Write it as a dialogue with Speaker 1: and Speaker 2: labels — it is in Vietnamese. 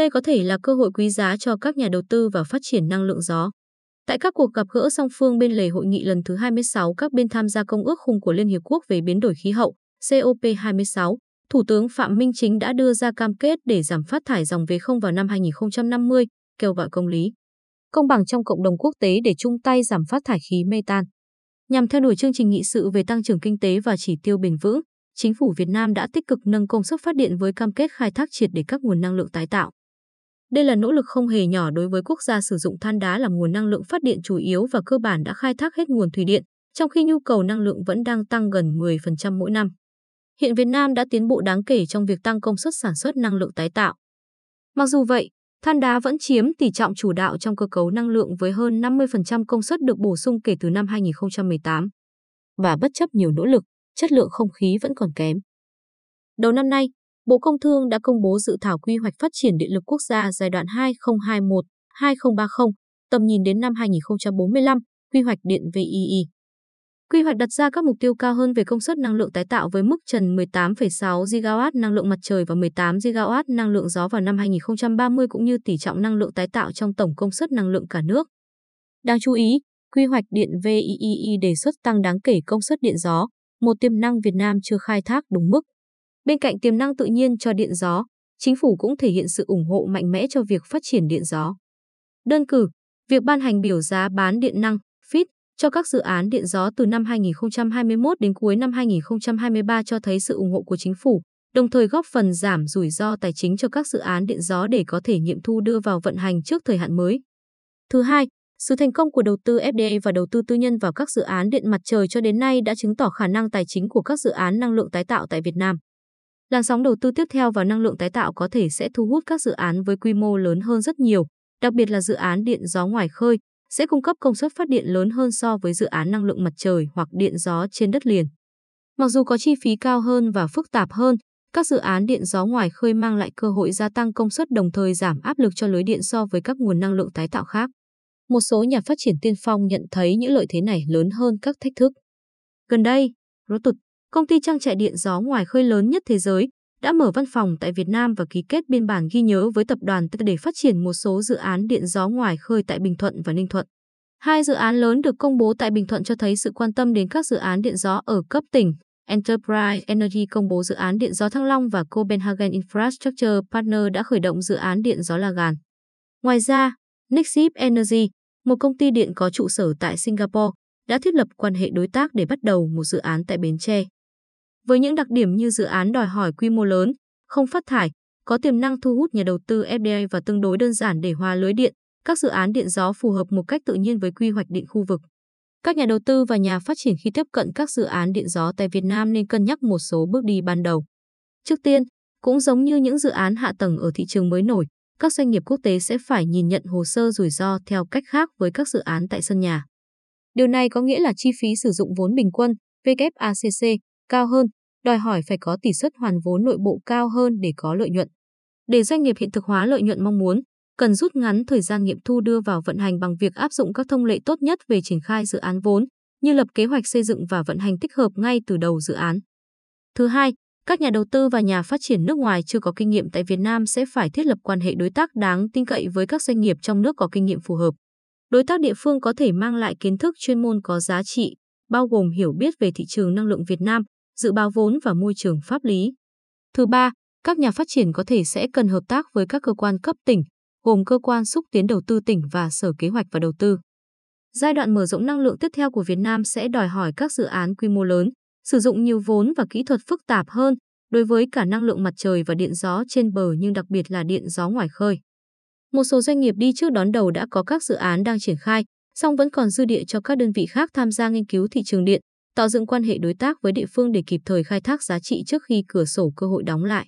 Speaker 1: Đây có thể là cơ hội quý giá cho các nhà đầu tư và phát triển năng lượng gió. Tại các cuộc gặp gỡ song phương bên lề hội nghị lần thứ 26 các bên tham gia Công ước khung của Liên Hiệp Quốc về biến đổi khí hậu COP26, Thủ tướng Phạm Minh Chính đã đưa ra cam kết để giảm phát thải dòng về không vào năm 2050, kêu gọi công lý. Công bằng trong cộng đồng quốc tế để chung tay giảm phát thải khí mê tan. Nhằm theo đuổi chương trình nghị sự về tăng trưởng kinh tế và chỉ tiêu bền vững, chính phủ Việt Nam đã tích cực nâng công suất phát điện với cam kết khai thác triệt để các nguồn năng lượng tái tạo. Đây là nỗ lực không hề nhỏ đối với quốc gia sử dụng than đá làm nguồn năng lượng phát điện chủ yếu và cơ bản đã khai thác hết nguồn thủy điện, trong khi nhu cầu năng lượng vẫn đang tăng gần 10% mỗi năm. Hiện Việt Nam đã tiến bộ đáng kể trong việc tăng công suất sản xuất năng lượng tái tạo. Mặc dù vậy, than đá vẫn chiếm tỷ trọng chủ đạo trong cơ cấu năng lượng với hơn 50% công suất được bổ sung kể từ năm 2018. Và bất chấp nhiều nỗ lực, chất lượng không khí vẫn còn kém. Đầu năm nay, Bộ Công Thương đã công bố dự thảo quy hoạch phát triển điện lực quốc gia giai đoạn 2021-2030, tầm nhìn đến năm 2045, quy hoạch điện VII. Quy hoạch đặt ra các mục tiêu cao hơn về công suất năng lượng tái tạo với mức trần 18,6 GW năng lượng mặt trời và 18 GW năng lượng gió vào năm 2030 cũng như tỷ trọng năng lượng tái tạo trong tổng công suất năng lượng cả nước. Đáng chú ý, quy hoạch điện VII đề xuất tăng đáng kể công suất điện gió, một tiềm năng Việt Nam chưa khai thác đúng mức. Bên cạnh tiềm năng tự nhiên cho điện gió, chính phủ cũng thể hiện sự ủng hộ mạnh mẽ cho việc phát triển điện gió. Đơn cử, việc ban hành biểu giá bán điện năng FIT cho các dự án điện gió từ năm 2021 đến cuối năm 2023 cho thấy sự ủng hộ của chính phủ, đồng thời góp phần giảm rủi ro tài chính cho các dự án điện gió để có thể nghiệm thu đưa vào vận hành trước thời hạn mới. Thứ hai, sự thành công của đầu tư FDI và đầu tư tư nhân vào các dự án điện mặt trời cho đến nay đã chứng tỏ khả năng tài chính của các dự án năng lượng tái tạo tại Việt Nam. Làn sóng đầu tư tiếp theo vào năng lượng tái tạo có thể sẽ thu hút các dự án với quy mô lớn hơn rất nhiều, đặc biệt là dự án điện gió ngoài khơi, sẽ cung cấp công suất phát điện lớn hơn so với dự án năng lượng mặt trời hoặc điện gió trên đất liền. Mặc dù có chi phí cao hơn và phức tạp hơn, các dự án điện gió ngoài khơi mang lại cơ hội gia tăng công suất đồng thời giảm áp lực cho lưới điện so với các nguồn năng lượng tái tạo khác. Một số nhà phát triển tiên phong nhận thấy những lợi thế này lớn hơn các thách thức. Gần đây, Rotut công ty trang trại điện gió ngoài khơi lớn nhất thế giới, đã mở văn phòng tại Việt Nam và ký kết biên bản ghi nhớ với tập đoàn để phát triển một số dự án điện gió ngoài khơi tại Bình Thuận và Ninh Thuận. Hai dự án lớn được công bố tại Bình Thuận cho thấy sự quan tâm đến các dự án điện gió ở cấp tỉnh. Enterprise Energy công bố dự án điện gió Thăng Long và Copenhagen Infrastructure Partner đã khởi động dự án điện gió Lagan. Ngoài ra, Nexip Energy, một công ty điện có trụ sở tại Singapore, đã thiết lập quan hệ đối tác để bắt đầu một dự án tại Bến Tre. Với những đặc điểm như dự án đòi hỏi quy mô lớn, không phát thải, có tiềm năng thu hút nhà đầu tư FDI và tương đối đơn giản để hòa lưới điện, các dự án điện gió phù hợp một cách tự nhiên với quy hoạch điện khu vực. Các nhà đầu tư và nhà phát triển khi tiếp cận các dự án điện gió tại Việt Nam nên cân nhắc một số bước đi ban đầu. Trước tiên, cũng giống như những dự án hạ tầng ở thị trường mới nổi, các doanh nghiệp quốc tế sẽ phải nhìn nhận hồ sơ rủi ro theo cách khác với các dự án tại sân nhà. Điều này có nghĩa là chi phí sử dụng vốn bình quân, (Vfacc) cao hơn, đòi hỏi phải có tỷ suất hoàn vốn nội bộ cao hơn để có lợi nhuận. Để doanh nghiệp hiện thực hóa lợi nhuận mong muốn, cần rút ngắn thời gian nghiệm thu đưa vào vận hành bằng việc áp dụng các thông lệ tốt nhất về triển khai dự án vốn, như lập kế hoạch xây dựng và vận hành tích hợp ngay từ đầu dự án. Thứ hai, các nhà đầu tư và nhà phát triển nước ngoài chưa có kinh nghiệm tại Việt Nam sẽ phải thiết lập quan hệ đối tác đáng tin cậy với các doanh nghiệp trong nước có kinh nghiệm phù hợp. Đối tác địa phương có thể mang lại kiến thức chuyên môn có giá trị, bao gồm hiểu biết về thị trường năng lượng Việt Nam, dự báo vốn và môi trường pháp lý. Thứ ba, các nhà phát triển có thể sẽ cần hợp tác với các cơ quan cấp tỉnh, gồm cơ quan xúc tiến đầu tư tỉnh và Sở Kế hoạch và Đầu tư. Giai đoạn mở rộng năng lượng tiếp theo của Việt Nam sẽ đòi hỏi các dự án quy mô lớn, sử dụng nhiều vốn và kỹ thuật phức tạp hơn đối với cả năng lượng mặt trời và điện gió trên bờ nhưng đặc biệt là điện gió ngoài khơi. Một số doanh nghiệp đi trước đón đầu đã có các dự án đang triển khai, song vẫn còn dư địa cho các đơn vị khác tham gia nghiên cứu thị trường điện, tạo dựng quan hệ đối tác với địa phương để kịp thời khai thác giá trị trước khi cửa sổ cơ hội đóng lại.